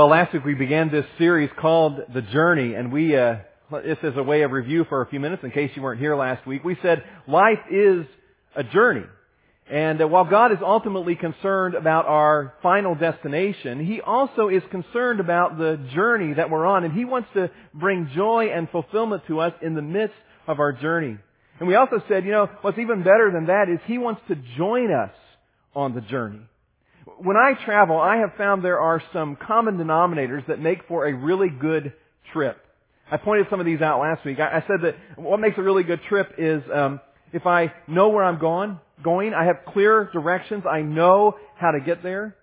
Well, last week we began this series called The Journey, and we, uh, this is a way of review for a few minutes in case you weren't here last week. We said life is a journey. And uh, while God is ultimately concerned about our final destination, He also is concerned about the journey that we're on, and He wants to bring joy and fulfillment to us in the midst of our journey. And we also said, you know, what's even better than that is He wants to join us on the journey. When I travel, I have found there are some common denominators that make for a really good trip. I pointed some of these out last week. I, said that what makes a really good trip is um, if I know where I'm going, going, I have clear directions, I know how to get there.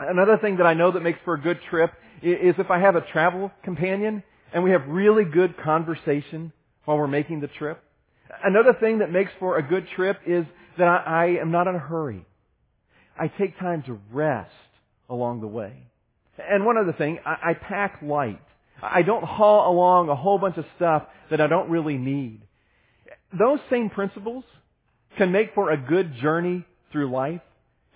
Another thing that I know that makes for a good trip is if I have a travel companion and we have really good conversation while we're making the trip. Another thing that makes for a good trip is that I, I am not in a hurry. I take time to rest along the way. And one other thing, I, I pack light. I don't haul along a whole bunch of stuff that I don't really need. Those same principles can make for a good journey through life.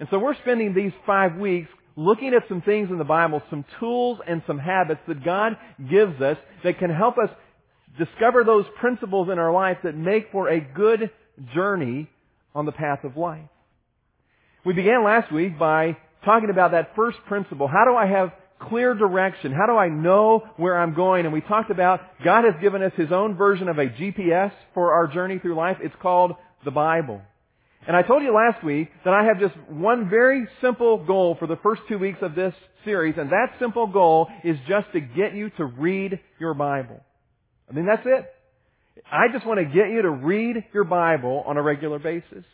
And so we're spending these five weeks looking at some things in the Bible, some tools and some habits that God gives us that can help us discover those principles in our life that make for a good journey on the path of life. We began last week by talking about that first principle. How do I have clear direction? How do I know where I'm going? And we talked about God has given us His own version of a GPS for our journey through life. It's called the Bible. And I told you last week that I have just one very simple goal for the first two weeks of this series, and that simple goal is just to get you to read your Bible. I mean, that's it. I just want to get you to read your Bible on a regular basis.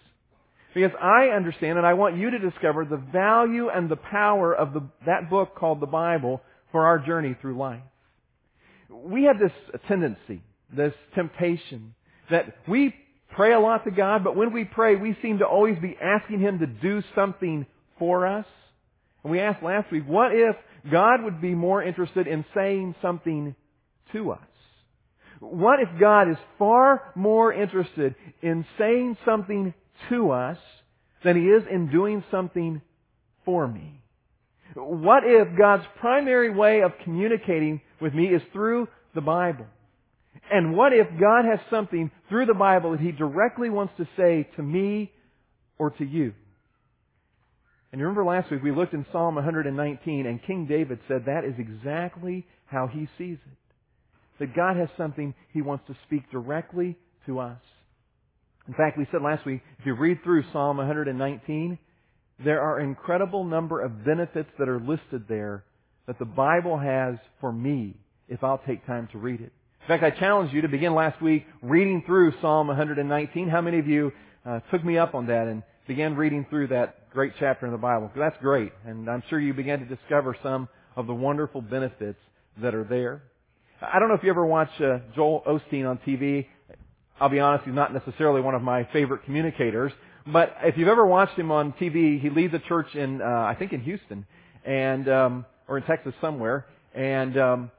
Because I understand and I want you to discover the value and the power of the, that book called the Bible for our journey through life. We have this tendency, this temptation, that we pray a lot to God, but when we pray, we seem to always be asking Him to do something for us. And we asked last week, what if God would be more interested in saying something to us? What if God is far more interested in saying something to us than He is in doing something for me? What if God's primary way of communicating with me is through the Bible? And what if God has something through the Bible that He directly wants to say to me or to you? And you remember last week we looked in Psalm 119 and King David said that is exactly how he sees it. That God has something He wants to speak directly to us. In fact, we said last week, if you read through Psalm 119, there are incredible number of benefits that are listed there that the Bible has for me if I'll take time to read it. In fact, I challenged you to begin last week reading through Psalm 119. How many of you uh, took me up on that and began reading through that great chapter in the Bible? That's great. And I'm sure you began to discover some of the wonderful benefits that are there. I don't know if you ever watch uh, Joel Osteen on TV. I'll be honest, he's not necessarily one of my favorite communicators. But if you've ever watched him on TV, he leads a church in, uh, I think in Houston, and um, or in Texas somewhere. And um,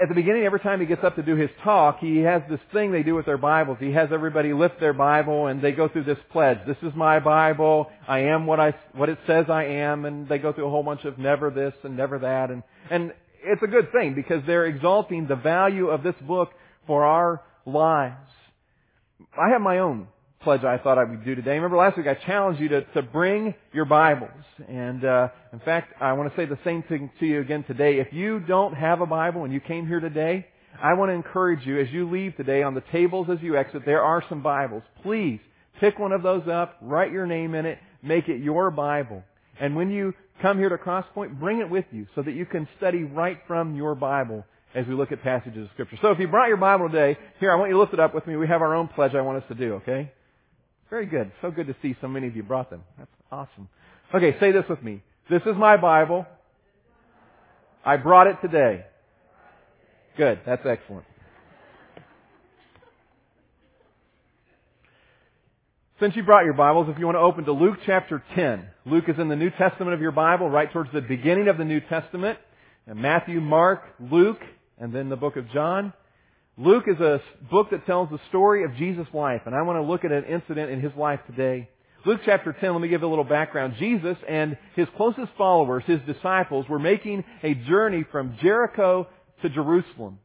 at the beginning, every time he gets up to do his talk, he has this thing they do with their Bibles. He has everybody lift their Bible, and they go through this pledge. This is my Bible. I am what I what it says I am, and they go through a whole bunch of never this and never that, and and it's a good thing because they're exalting the value of this book for our lives. I have my own pledge I thought I would do today. Remember last week I challenged you to, to bring your Bibles. And uh, in fact, I want to say the same thing to you again today. If you don't have a Bible and you came here today, I want to encourage you as you leave today on the tables as you exit, there are some Bibles. Please pick one of those up, write your name in it, make it your Bible. And when you come here to Crosspoint, bring it with you so that you can study right from your Bible as we look at passages of Scripture. So if you brought your Bible today, here, I want you to lift it up with me. We have our own pledge I want us to do, okay? Very good. So good to see so many of you brought them. That's awesome. Okay, say this with me. This is my Bible. I brought it today. Good. That's excellent. Since you brought your Bibles, if you want to open to Luke chapter 10. Luke is in the New Testament of your Bible, right towards the beginning of the New Testament. And Matthew, Mark, Luke, and then the book of John. Luke is a book that tells the story of Jesus' life, and I want to look at an incident in his life today. Luke chapter 10, let me give a little background. Jesus and his closest followers, his disciples, were making a journey from Jericho to Jerusalem.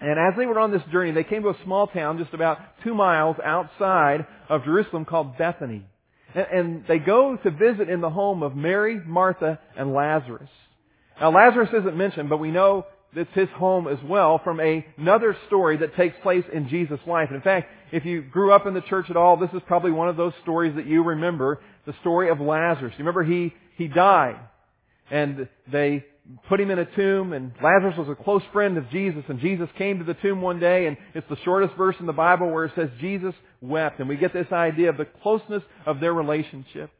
And as they were on this journey, they came to a small town just about two miles outside of Jerusalem called Bethany. And, they go to visit in the home of Mary, Martha, and Lazarus. Now Lazarus isn't mentioned, but we know it's his home as well from a, another story that takes place in Jesus' life. in fact, if you grew up in the church at all, this is probably one of those stories that you remember, the story of Lazarus. You remember he, he died, and they put him in a tomb, and Lazarus was a close friend of Jesus, and Jesus came to the tomb one day, and it's the shortest verse in the Bible where it says Jesus wept, and we get this idea of the closeness of their relationship.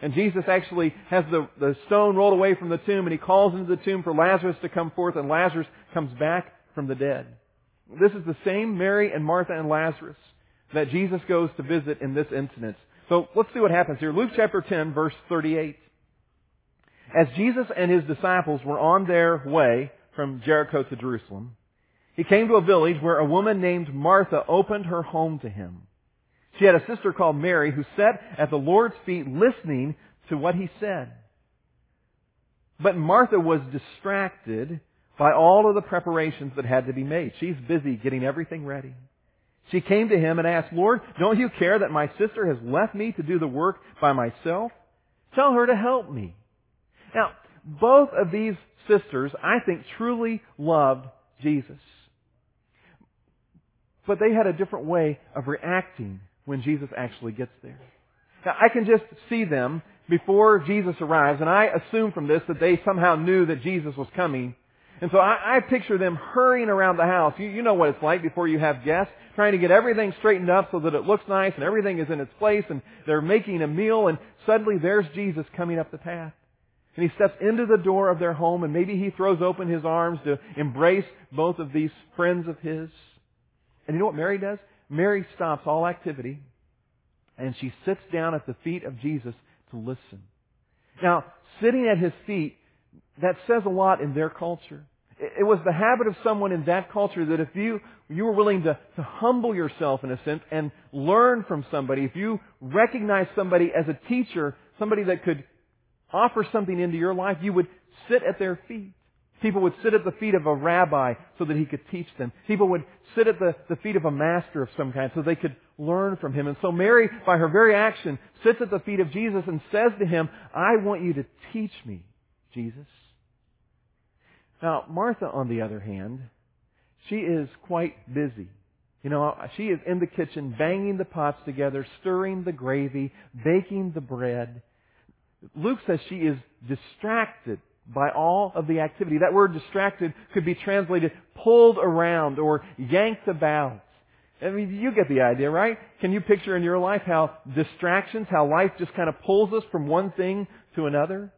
And Jesus actually has the, the stone rolled away from the tomb, and he calls into the tomb for Lazarus to come forth, and Lazarus comes back from the dead. This is the same Mary and Martha and Lazarus that Jesus goes to visit in this incident. So let's see what happens here. Luke chapter 10, verse 38. As Jesus and his disciples were on their way from Jericho to Jerusalem, he came to a village where a woman named Martha opened her home to him. She had a sister called Mary who sat at the Lord's feet listening to what he said. But Martha was distracted by all of the preparations that had to be made. She's busy getting everything ready. She came to him and asked, Lord, don't you care that my sister has left me to do the work by myself? Tell her to help me. Now, both of these sisters, I think, truly loved Jesus. But they had a different way of reacting when Jesus actually gets there. Now, I can just see them before Jesus arrives, and I assume from this that they somehow knew that Jesus was coming. And so I, I picture them hurrying around the house. You, you know what it's like before you have guests, trying to get everything straightened up so that it looks nice and everything is in its place, and they're making a meal, and suddenly there's Jesus coming up the path. And he steps into the door of their home, and maybe he throws open his arms to embrace both of these friends of his. And you know what Mary does? Mary stops all activity and she sits down at the feet of Jesus to listen. Now, sitting at his feet, that says a lot in their culture. It was the habit of someone in that culture that if you, you were willing to, to humble yourself in a sense and learn from somebody, if you recognize somebody as a teacher, somebody that could offer something into your life, you would sit at their feet. People would sit at the feet of a rabbi so that he could teach them. People would sit at the, the feet of a master of some kind so they could learn from him. And so Mary, by her very action, sits at the feet of Jesus and says to him, I want you to teach me, Jesus. Now, Martha, on the other hand, she is quite busy. You know, she is in the kitchen banging the pots together, stirring the gravy, baking the bread. Luke says she is distracted by all of the activity. That word distracted could be translated pulled around or yanked about. I mean, you get the idea, right? Can you picture in your life how distractions, how life just kind of pulls us from one thing to another?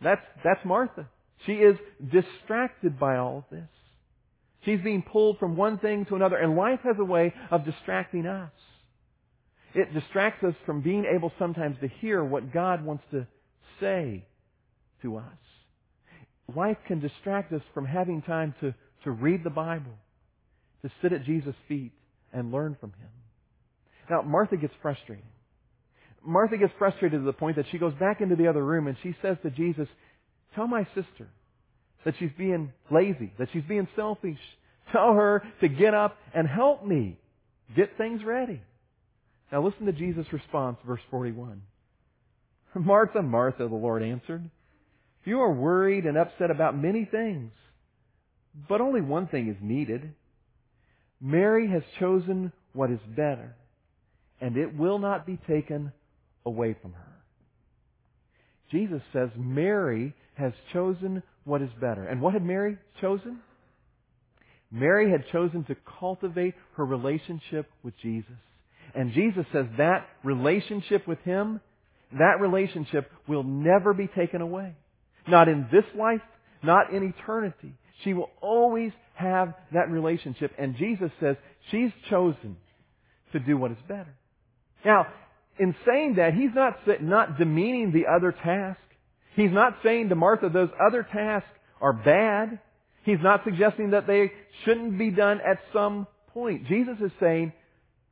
That's, that's Martha. She is distracted by all of this. She's being pulled from one thing to another, and life has a way of distracting us. It distracts us from being able sometimes to hear what God wants to say to us. Life can distract us from having time to, to read the Bible, to sit at Jesus' feet and learn from Him. Now, Martha gets frustrated. Martha gets frustrated to the point that she goes back into the other room and she says to Jesus, Tell my sister that she's being lazy, that she's being selfish. Tell her to get up and help me get things ready. Now listen to Jesus' response, verse 41. Martha, Martha, the Lord answered, you are worried and upset about many things, but only one thing is needed. Mary has chosen what is better, and it will not be taken away from her. Jesus says Mary has chosen what is better. And what had Mary chosen? Mary had chosen to cultivate her relationship with Jesus. And Jesus says that relationship with Him, that relationship will never be taken away. Not in this life, not in eternity. She will always have that relationship. And Jesus says she's chosen to do what is better. Now, in saying that, he's not, not demeaning the other task. He's not saying to Martha those other tasks are bad. He's not suggesting that they shouldn't be done at some point. Jesus is saying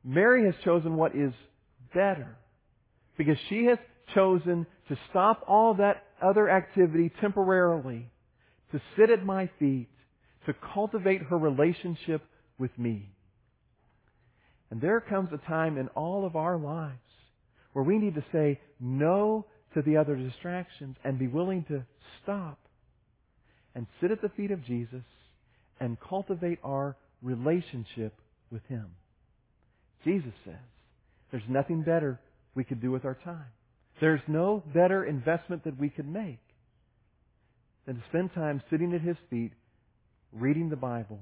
Mary has chosen what is better. because she has chosen to stop all that other activity temporarily, to sit at my feet, to cultivate her relationship with me. And there comes a time in all of our lives where we need to say no to the other distractions and be willing to stop and sit at the feet of Jesus and cultivate our relationship with Him. Jesus says there's nothing better we could do with our time. There's no better investment that we could make than to spend time sitting at His feet, reading the Bible,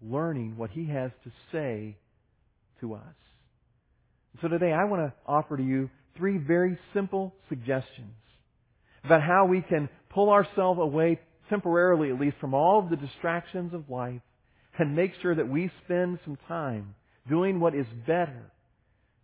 learning what He has to say to us. So today I want to offer to you three very simple suggestions about how we can pull ourselves away temporarily at least from all of the distractions of life and make sure that we spend some time doing what is better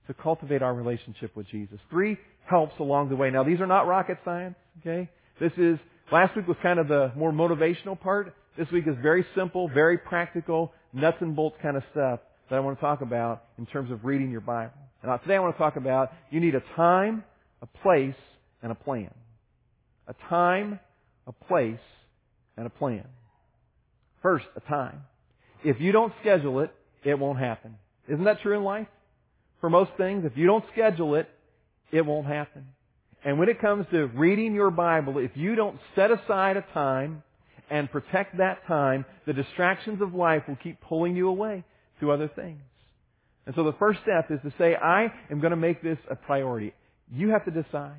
to cultivate our relationship with Jesus. Three helps along the way. Now these are not rocket science, okay? This is, last week was kind of the more motivational part. This week is very simple, very practical, nuts and bolts kind of stuff that I want to talk about in terms of reading your Bible. And today I want to talk about you need a time, a place, and a plan. A time, a place, and a plan. First, a time. If you don't schedule it, it won't happen. Isn't that true in life? For most things, if you don't schedule it, it won't happen. And when it comes to reading your Bible, if you don't set aside a time and protect that time, the distractions of life will keep pulling you away to other things. And so the first step is to say, I am going to make this a priority. You have to decide.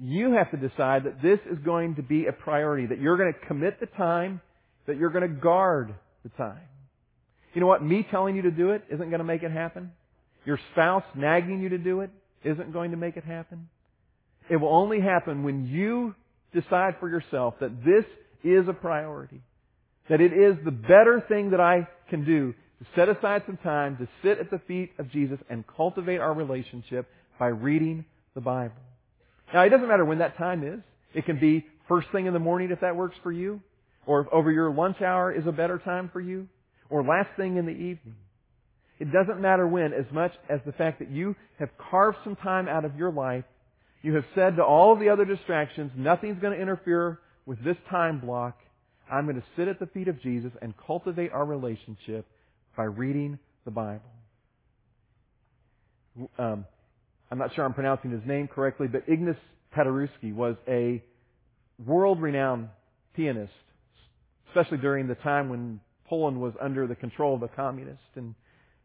You have to decide that this is going to be a priority, that you're going to commit the time, that you're going to guard the time. You know what? Me telling you to do it isn't going to make it happen. Your spouse nagging you to do it isn't going to make it happen. It will only happen when you decide for yourself that this is a priority. That it is the better thing that I can do to set aside some time to sit at the feet of Jesus and cultivate our relationship by reading the Bible. Now, it doesn't matter when that time is. It can be first thing in the morning if that works for you, or if over your lunch hour is a better time for you, or last thing in the evening. It doesn't matter when as much as the fact that you have carved some time out of your life. You have said to all the other distractions, nothing's going to interfere with this time block. I'm going to sit at the feet of Jesus and cultivate our relationship by reading the Bible. Um, I'm not sure I'm pronouncing his name correctly, but Ignaz Paderewski was a world-renowned pianist, especially during the time when Poland was under the control of the communists. And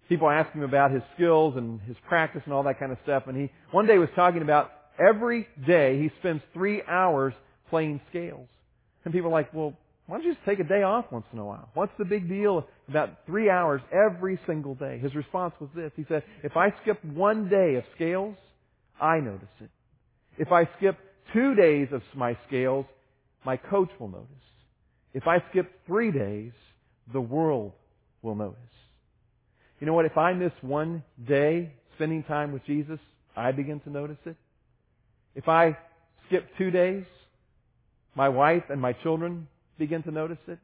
people asked him about his skills and his practice and all that kind of stuff. And he one day was talking about every day he spends three hours playing scales. And people are like, well, why don't you just take a day off once in a while? What's the big deal about three hours every single day? His response was this. He said, if I skip one day of scales, I notice it. If I skip two days of my scales, my coach will notice. If I skip three days, the world will notice. You know what? If I miss one day spending time with Jesus, I begin to notice it. If I skip two days, my wife and my children begin to notice it.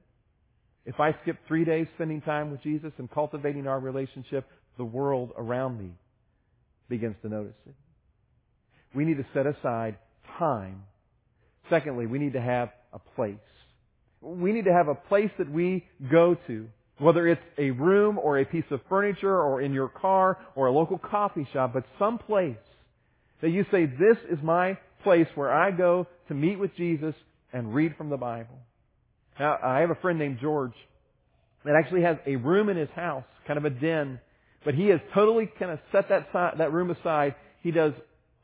If I skip three days spending time with Jesus and cultivating our relationship, the world around me begins to notice it. We need to set aside time. Secondly, we need to have a place. We need to have a place that we go to, whether it's a room or a piece of furniture or in your car or a local coffee shop, but some place that you say, this is my place where I go to meet with Jesus and read from the Bible. Now, I have a friend named George that actually has a room in his house, kind of a den, but he has totally kind of set that side, that room aside. He does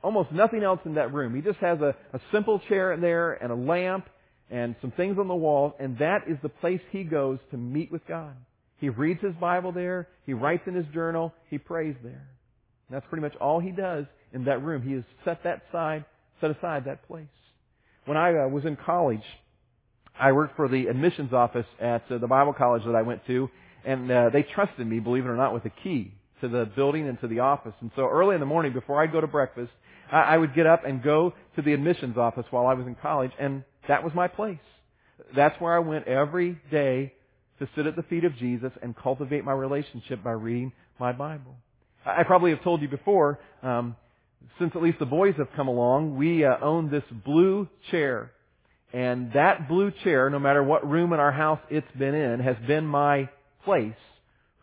almost nothing else in that room. He just has a, a simple chair in there and a lamp and some things on the wall, and that is the place he goes to meet with God. He reads his Bible there, he writes in his journal, he prays there. And that's pretty much all he does in that room. He has set that side, set aside that place. When I uh, was in college, I worked for the admissions office at uh, the Bible college that I went to, and uh, they trusted me, believe it or not, with a key to the building and to the office. And so early in the morning, before I'd go to breakfast, I, I would get up and go to the admissions office while I was in college, and that was my place. That's where I went every day to sit at the feet of Jesus and cultivate my relationship by reading my Bible. I probably have told you before, um, since at least the boys have come along, we uh, own this blue chair. And that blue chair, no matter what room in our house it's been in, has been my place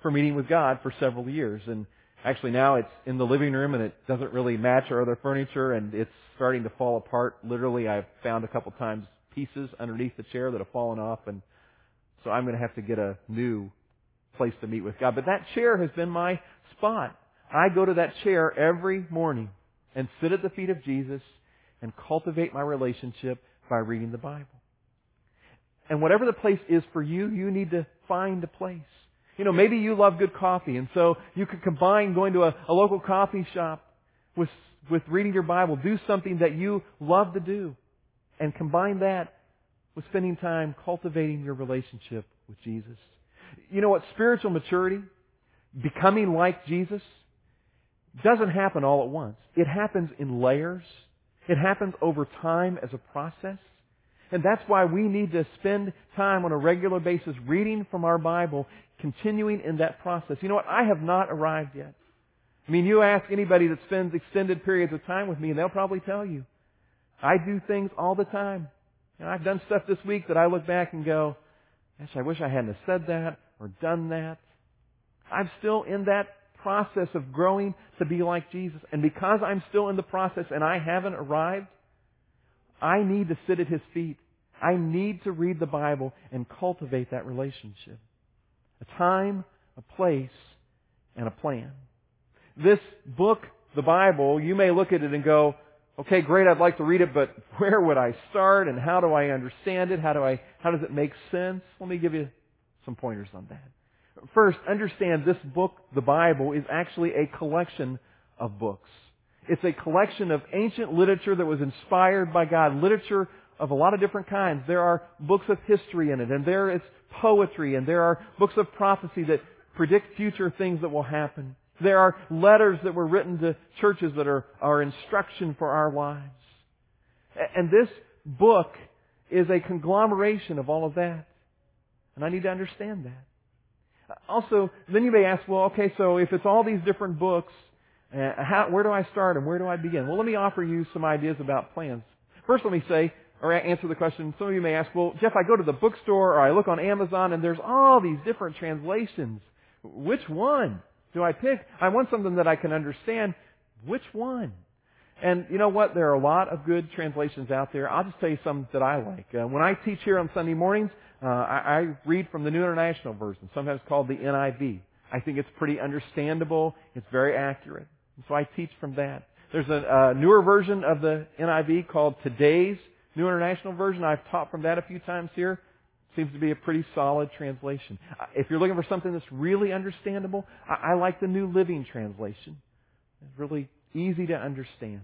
for meeting with God for several years. And actually now it's in the living room and it doesn't really match our other furniture and it's starting to fall apart. Literally, I've found a couple times pieces underneath the chair that have fallen off and so I'm going to have to get a new place to meet with God. But that chair has been my spot. I go to that chair every morning and sit at the feet of Jesus and cultivate my relationship by reading the Bible. And whatever the place is for you, you need to find a place. You know, maybe you love good coffee, and so you could combine going to a, a local coffee shop with, with reading your Bible. Do something that you love to do, and combine that with spending time cultivating your relationship with Jesus. You know what? Spiritual maturity, becoming like Jesus, doesn't happen all at once. It happens in layers. It happens over time as a process. And that's why we need to spend time on a regular basis reading from our Bible, continuing in that process. You know what? I have not arrived yet. I mean, you ask anybody that spends extended periods of time with me, and they'll probably tell you. I do things all the time. And I've done stuff this week that I look back and go, gosh, I wish I hadn't said that or done that. I'm still in that process of growing to be like Jesus. And because I'm still in the process and I haven't arrived, I need to sit at His feet. I need to read the Bible and cultivate that relationship. A time, a place, and a plan. This book, the Bible, you may look at it and go, okay, great, I'd like to read it, but where would I start and how do I understand it? How do I, how does it make sense? Let me give you some pointers on that. First, understand this book, the Bible, is actually a collection of books. It's a collection of ancient literature that was inspired by God, literature of a lot of different kinds. There are books of history in it, and there is poetry, and there are books of prophecy that predict future things that will happen. There are letters that were written to churches that are our instruction for our lives. And this book is a conglomeration of all of that. And I need to understand that. Also, then you may ask, well, okay, so if it's all these different books, uh, how, where do I start and where do I begin? Well, let me offer you some ideas about plans. First, let me say, or answer the question, some of you may ask, well, Jeff, I go to the bookstore or I look on Amazon and there's all these different translations. Which one do I pick? I want something that I can understand. Which one? And you know what? There are a lot of good translations out there. I'll just tell you some that I like. Uh, when I teach here on Sunday mornings, uh, I, I read from the New International Version, sometimes called the NIV. I think it's pretty understandable. It's very accurate. So I teach from that. There's a, a newer version of the NIV called Today's New International Version. I've taught from that a few times here. Seems to be a pretty solid translation. Uh, if you're looking for something that's really understandable, I, I like the New Living Translation. It's really easy to understand.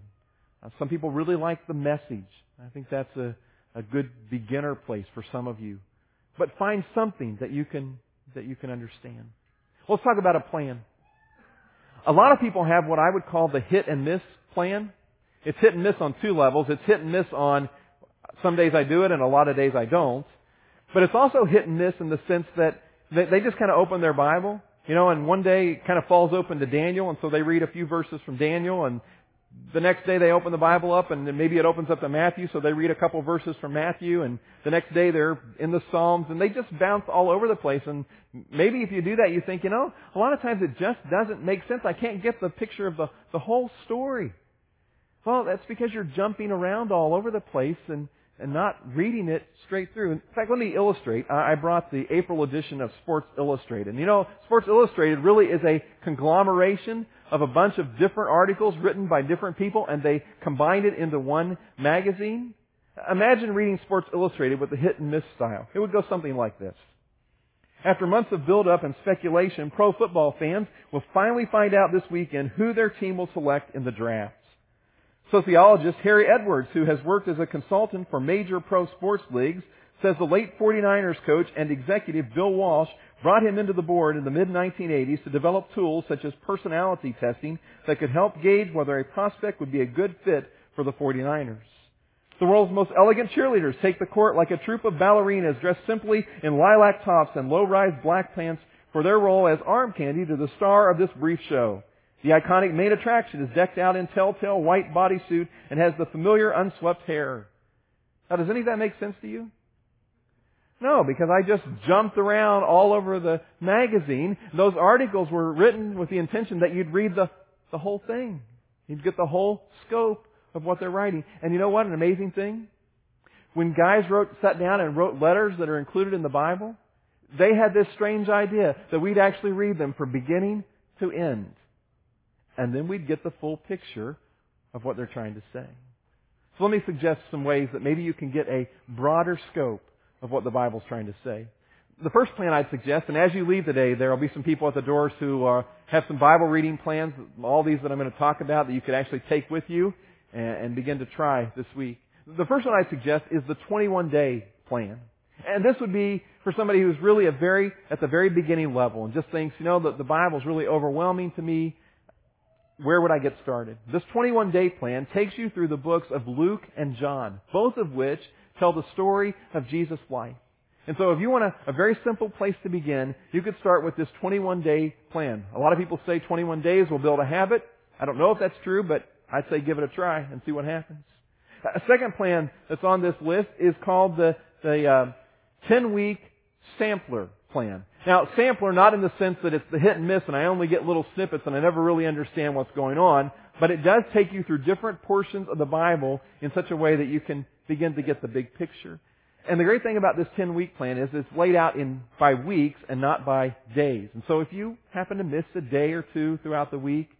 Uh, some people really like the message. I think that's a, a good beginner place for some of you. But find something that you can, that you can understand. Let's talk about a plan. A lot of people have what I would call the hit and miss plan. It's hit and miss on two levels. It's hit and miss on some days I do it and a lot of days I don't. But it's also hit and miss in the sense that they just kind of open their Bible, you know, and one day it kind of falls open to Daniel and so they read a few verses from Daniel and the next day they open the Bible up and maybe it opens up to Matthew, so they read a couple verses from Matthew and the next day they're in the Psalms and they just bounce all over the place and maybe if you do that you think, you know, a lot of times it just doesn't make sense. I can't get the picture of the, the whole story. Well, that's because you're jumping around all over the place and and not reading it straight through. In fact, let me illustrate. I brought the April edition of Sports Illustrated. And you know, Sports Illustrated really is a conglomeration of a bunch of different articles written by different people and they combined it into one magazine. Imagine reading Sports Illustrated with the hit and miss style. It would go something like this. After months of build-up and speculation, pro football fans will finally find out this weekend who their team will select in the draft. Sociologist Harry Edwards, who has worked as a consultant for major pro sports leagues, says the late 49ers coach and executive Bill Walsh brought him into the board in the mid-1980s to develop tools such as personality testing that could help gauge whether a prospect would be a good fit for the 49ers. The world's most elegant cheerleaders take the court like a troupe of ballerinas dressed simply in lilac tops and low-rise black pants for their role as arm candy to the star of this brief show. The iconic main attraction is decked out in telltale white bodysuit and has the familiar unswept hair. Now, does any of that make sense to you? No, because I just jumped around all over the magazine. Those articles were written with the intention that you'd read the, the whole thing. You'd get the whole scope of what they're writing. And you know what? An amazing thing? When guys wrote, sat down and wrote letters that are included in the Bible, they had this strange idea that we'd actually read them from beginning to end. And then we'd get the full picture of what they're trying to say. So let me suggest some ways that maybe you can get a broader scope of what the Bible's trying to say. The first plan I'd suggest, and as you leave today, there will be some people at the doors who uh, have some Bible reading plans, all these that I'm going to talk about that you could actually take with you and, and begin to try this week. The first one I suggest is the 21 day plan. And this would be for somebody who's really a very, at the very beginning level and just thinks, you know, the, the Bible's really overwhelming to me. Where would I get started? This 21 day plan takes you through the books of Luke and John, both of which tell the story of Jesus' life. And so if you want a, a very simple place to begin, you could start with this 21 day plan. A lot of people say 21 days will build a habit. I don't know if that's true, but I'd say give it a try and see what happens. A second plan that's on this list is called the, the uh, 10 week sampler plan. Now, sampler not in the sense that it's the hit and miss and I only get little snippets and I never really understand what's going on, but it does take you through different portions of the Bible in such a way that you can begin to get the big picture. And the great thing about this 10 week plan is it's laid out in by weeks and not by days. And so if you happen to miss a day or two throughout the week,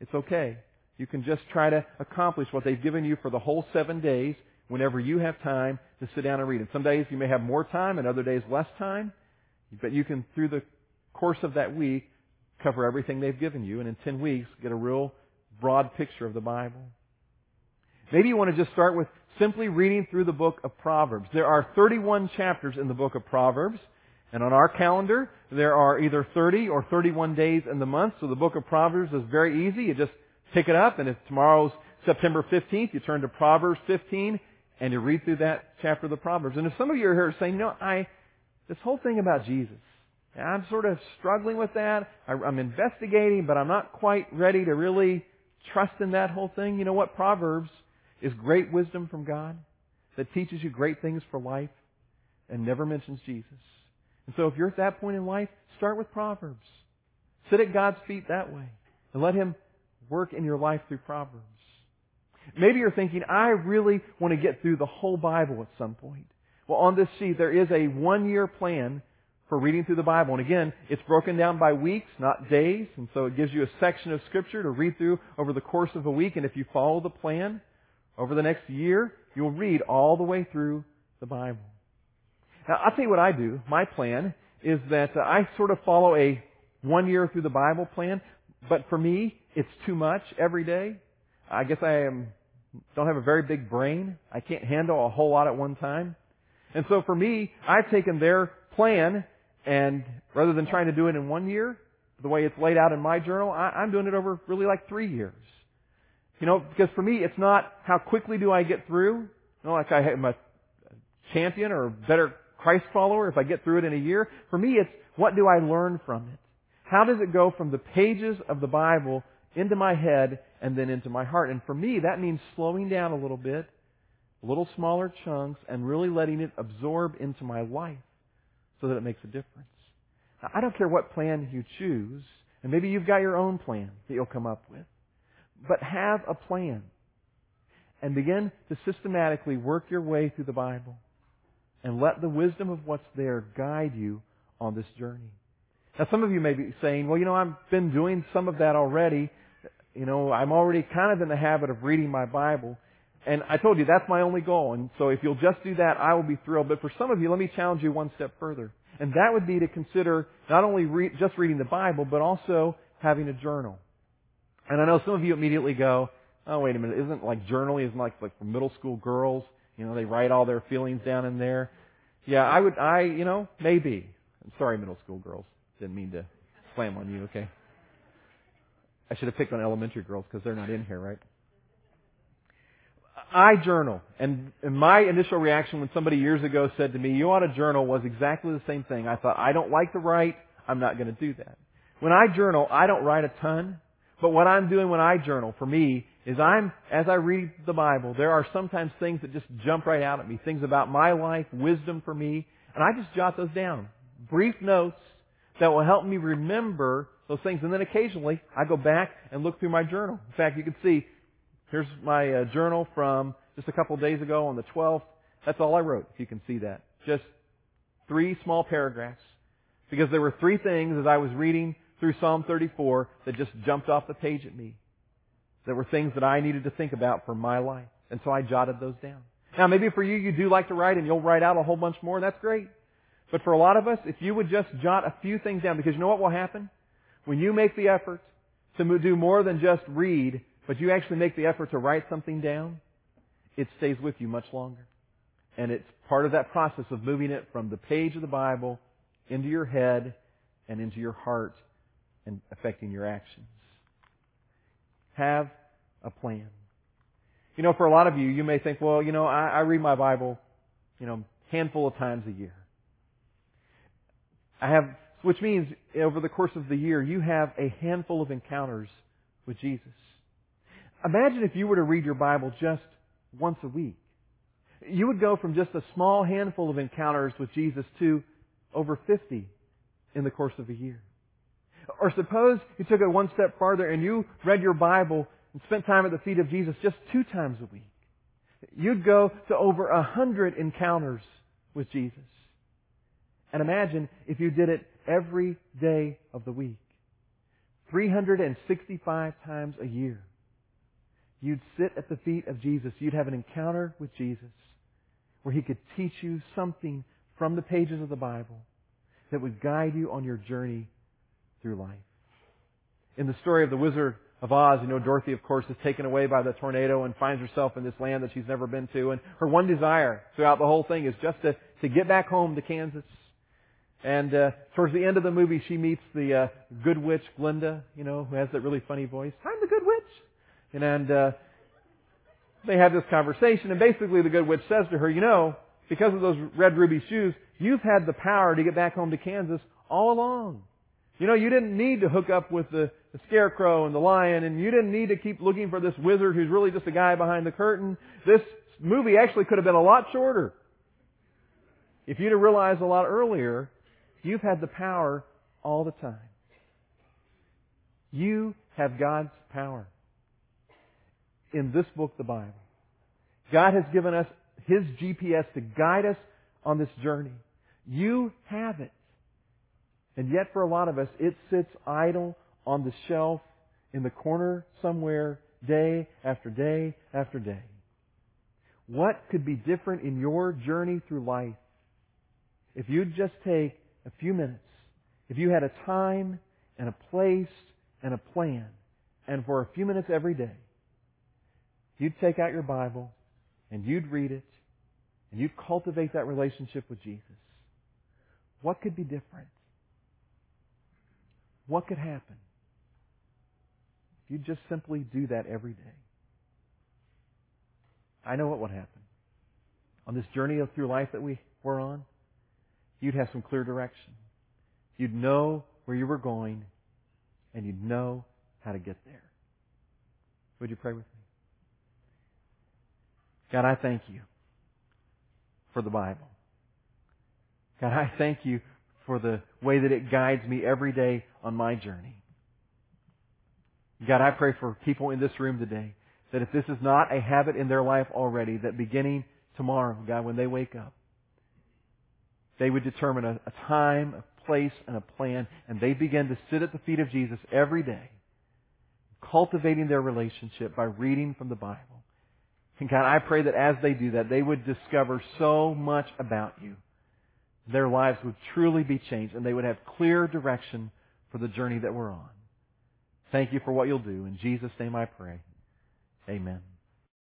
it's okay. You can just try to accomplish what they've given you for the whole seven days whenever you have time to sit down and read. And some days you may have more time and other days less time. But you can, through the course of that week, cover everything they've given you and in 10 weeks get a real broad picture of the Bible. Maybe you want to just start with simply reading through the book of Proverbs. There are 31 chapters in the book of Proverbs. And on our calendar, there are either 30 or 31 days in the month. So the book of Proverbs is very easy. You just pick it up and if tomorrow's September 15th, you turn to Proverbs 15 and you read through that chapter of the Proverbs. And if some of you are here saying, no, I, this whole thing about Jesus, I'm sort of struggling with that. I'm investigating, but I'm not quite ready to really trust in that whole thing. You know what? Proverbs is great wisdom from God that teaches you great things for life and never mentions Jesus. And so if you're at that point in life, start with Proverbs. Sit at God's feet that way and let Him work in your life through Proverbs. Maybe you're thinking, I really want to get through the whole Bible at some point. Well, on this sheet, there is a one year plan for reading through the Bible. And again, it's broken down by weeks, not days. And so it gives you a section of Scripture to read through over the course of a week. And if you follow the plan, over the next year, you'll read all the way through the Bible. Now, I'll tell you what I do. My plan is that I sort of follow a one year through the Bible plan, but for me, it's too much every day. I guess I am, don't have a very big brain. I can't handle a whole lot at one time. And so for me, I've taken their plan and rather than trying to do it in one year, the way it's laid out in my journal, I, I'm doing it over really like three years. You know, because for me, it's not how quickly do I get through. You know, like I am a champion or a better Christ follower if I get through it in a year. For me, it's what do I learn from it? How does it go from the pages of the Bible into my head and then into my heart? And for me, that means slowing down a little bit, little smaller chunks, and really letting it absorb into my life so that it makes a difference. Now, I don't care what plan you choose, and maybe you've got your own plan that you'll come up with, but have a plan and begin to systematically work your way through the Bible and let the wisdom of what's there guide you on this journey. Now some of you may be saying, well, you know, I've been doing some of that already. You know, I'm already kind of in the habit of reading my Bible. And I told you that's my only goal. And so if you'll just do that, I will be thrilled. But for some of you, let me challenge you one step further. And that would be to consider not only re- just reading the Bible, but also having a journal. And I know some of you immediately go, oh, wait a minute, isn't like journaling, isn't like, like for middle school girls? You know, they write all their feelings down in there. Yeah, I would, I, you know, maybe. I'm sorry, middle school girls. Didn't mean to slam on you, okay? I should have picked on elementary girls because they're not in here, right? I journal. And, and my initial reaction when somebody years ago said to me, you ought to journal was exactly the same thing. I thought, I don't like to write. I'm not going to do that. When I journal, I don't write a ton. But what I'm doing when I journal, for me, is I'm, as I read the Bible, there are sometimes things that just jump right out at me. Things about my life, wisdom for me, and I just jot those down. Brief notes that will help me remember those things. And then occasionally, I go back and look through my journal. In fact, you can see, here's my uh, journal from just a couple days ago on the 12th. That's all I wrote, if you can see that. Just three small paragraphs. Because there were three things as I was reading through Psalm 34 that just jumped off the page at me. There were things that I needed to think about for my life. And so I jotted those down. Now maybe for you, you do like to write and you'll write out a whole bunch more. That's great. But for a lot of us, if you would just jot a few things down, because you know what will happen? When you make the effort to do more than just read, but you actually make the effort to write something down, it stays with you much longer. And it's part of that process of moving it from the page of the Bible into your head and into your heart and affecting your actions. Have a plan. You know, for a lot of you, you may think, well, you know, I, I read my Bible, you know, handful of times a year. I have, which means over the course of the year, you have a handful of encounters with Jesus. Imagine if you were to read your Bible just once a week. You would go from just a small handful of encounters with Jesus to over 50 in the course of a year. Or suppose you took it one step farther and you read your Bible and spent time at the feet of Jesus just two times a week. You'd go to over a hundred encounters with Jesus. And imagine if you did it every day of the week. 365 times a year. You'd sit at the feet of Jesus. You'd have an encounter with Jesus where He could teach you something from the pages of the Bible that would guide you on your journey through life. In the story of the Wizard of Oz, you know, Dorothy, of course, is taken away by the tornado and finds herself in this land that she's never been to. And her one desire throughout the whole thing is just to, to get back home to Kansas. And uh, towards the end of the movie, she meets the uh, good witch Glinda, you know, who has that really funny voice. I'm the good witch. And, uh, they have this conversation, and basically the good witch says to her, you know, because of those red ruby shoes, you've had the power to get back home to Kansas all along. You know, you didn't need to hook up with the, the scarecrow and the lion, and you didn't need to keep looking for this wizard who's really just a guy behind the curtain. This movie actually could have been a lot shorter. If you'd have realized a lot earlier, you've had the power all the time. You have God's power in this book, the Bible. God has given us His GPS to guide us on this journey. You have it. And yet for a lot of us, it sits idle on the shelf in the corner somewhere day after day after day. What could be different in your journey through life if you'd just take a few minutes, if you had a time and a place and a plan, and for a few minutes every day, you'd take out your Bible and you'd read it and you'd cultivate that relationship with Jesus, what could be different? What could happen if you just simply do that every day? I know what would happen. On this journey through life that we were on, you'd have some clear direction. You'd know where you were going, and you'd know how to get there. Would you pray with me? God, I thank you for the Bible. God, I thank you for the way that it guides me every day on my journey. God, I pray for people in this room today that if this is not a habit in their life already, that beginning tomorrow, God, when they wake up, they would determine a, a time, a place, and a plan, and they begin to sit at the feet of Jesus every day, cultivating their relationship by reading from the Bible. And God, I pray that as they do that, they would discover so much about you their lives would truly be changed and they would have clear direction for the journey that we're on. Thank you for what you'll do. In Jesus' name I pray. Amen.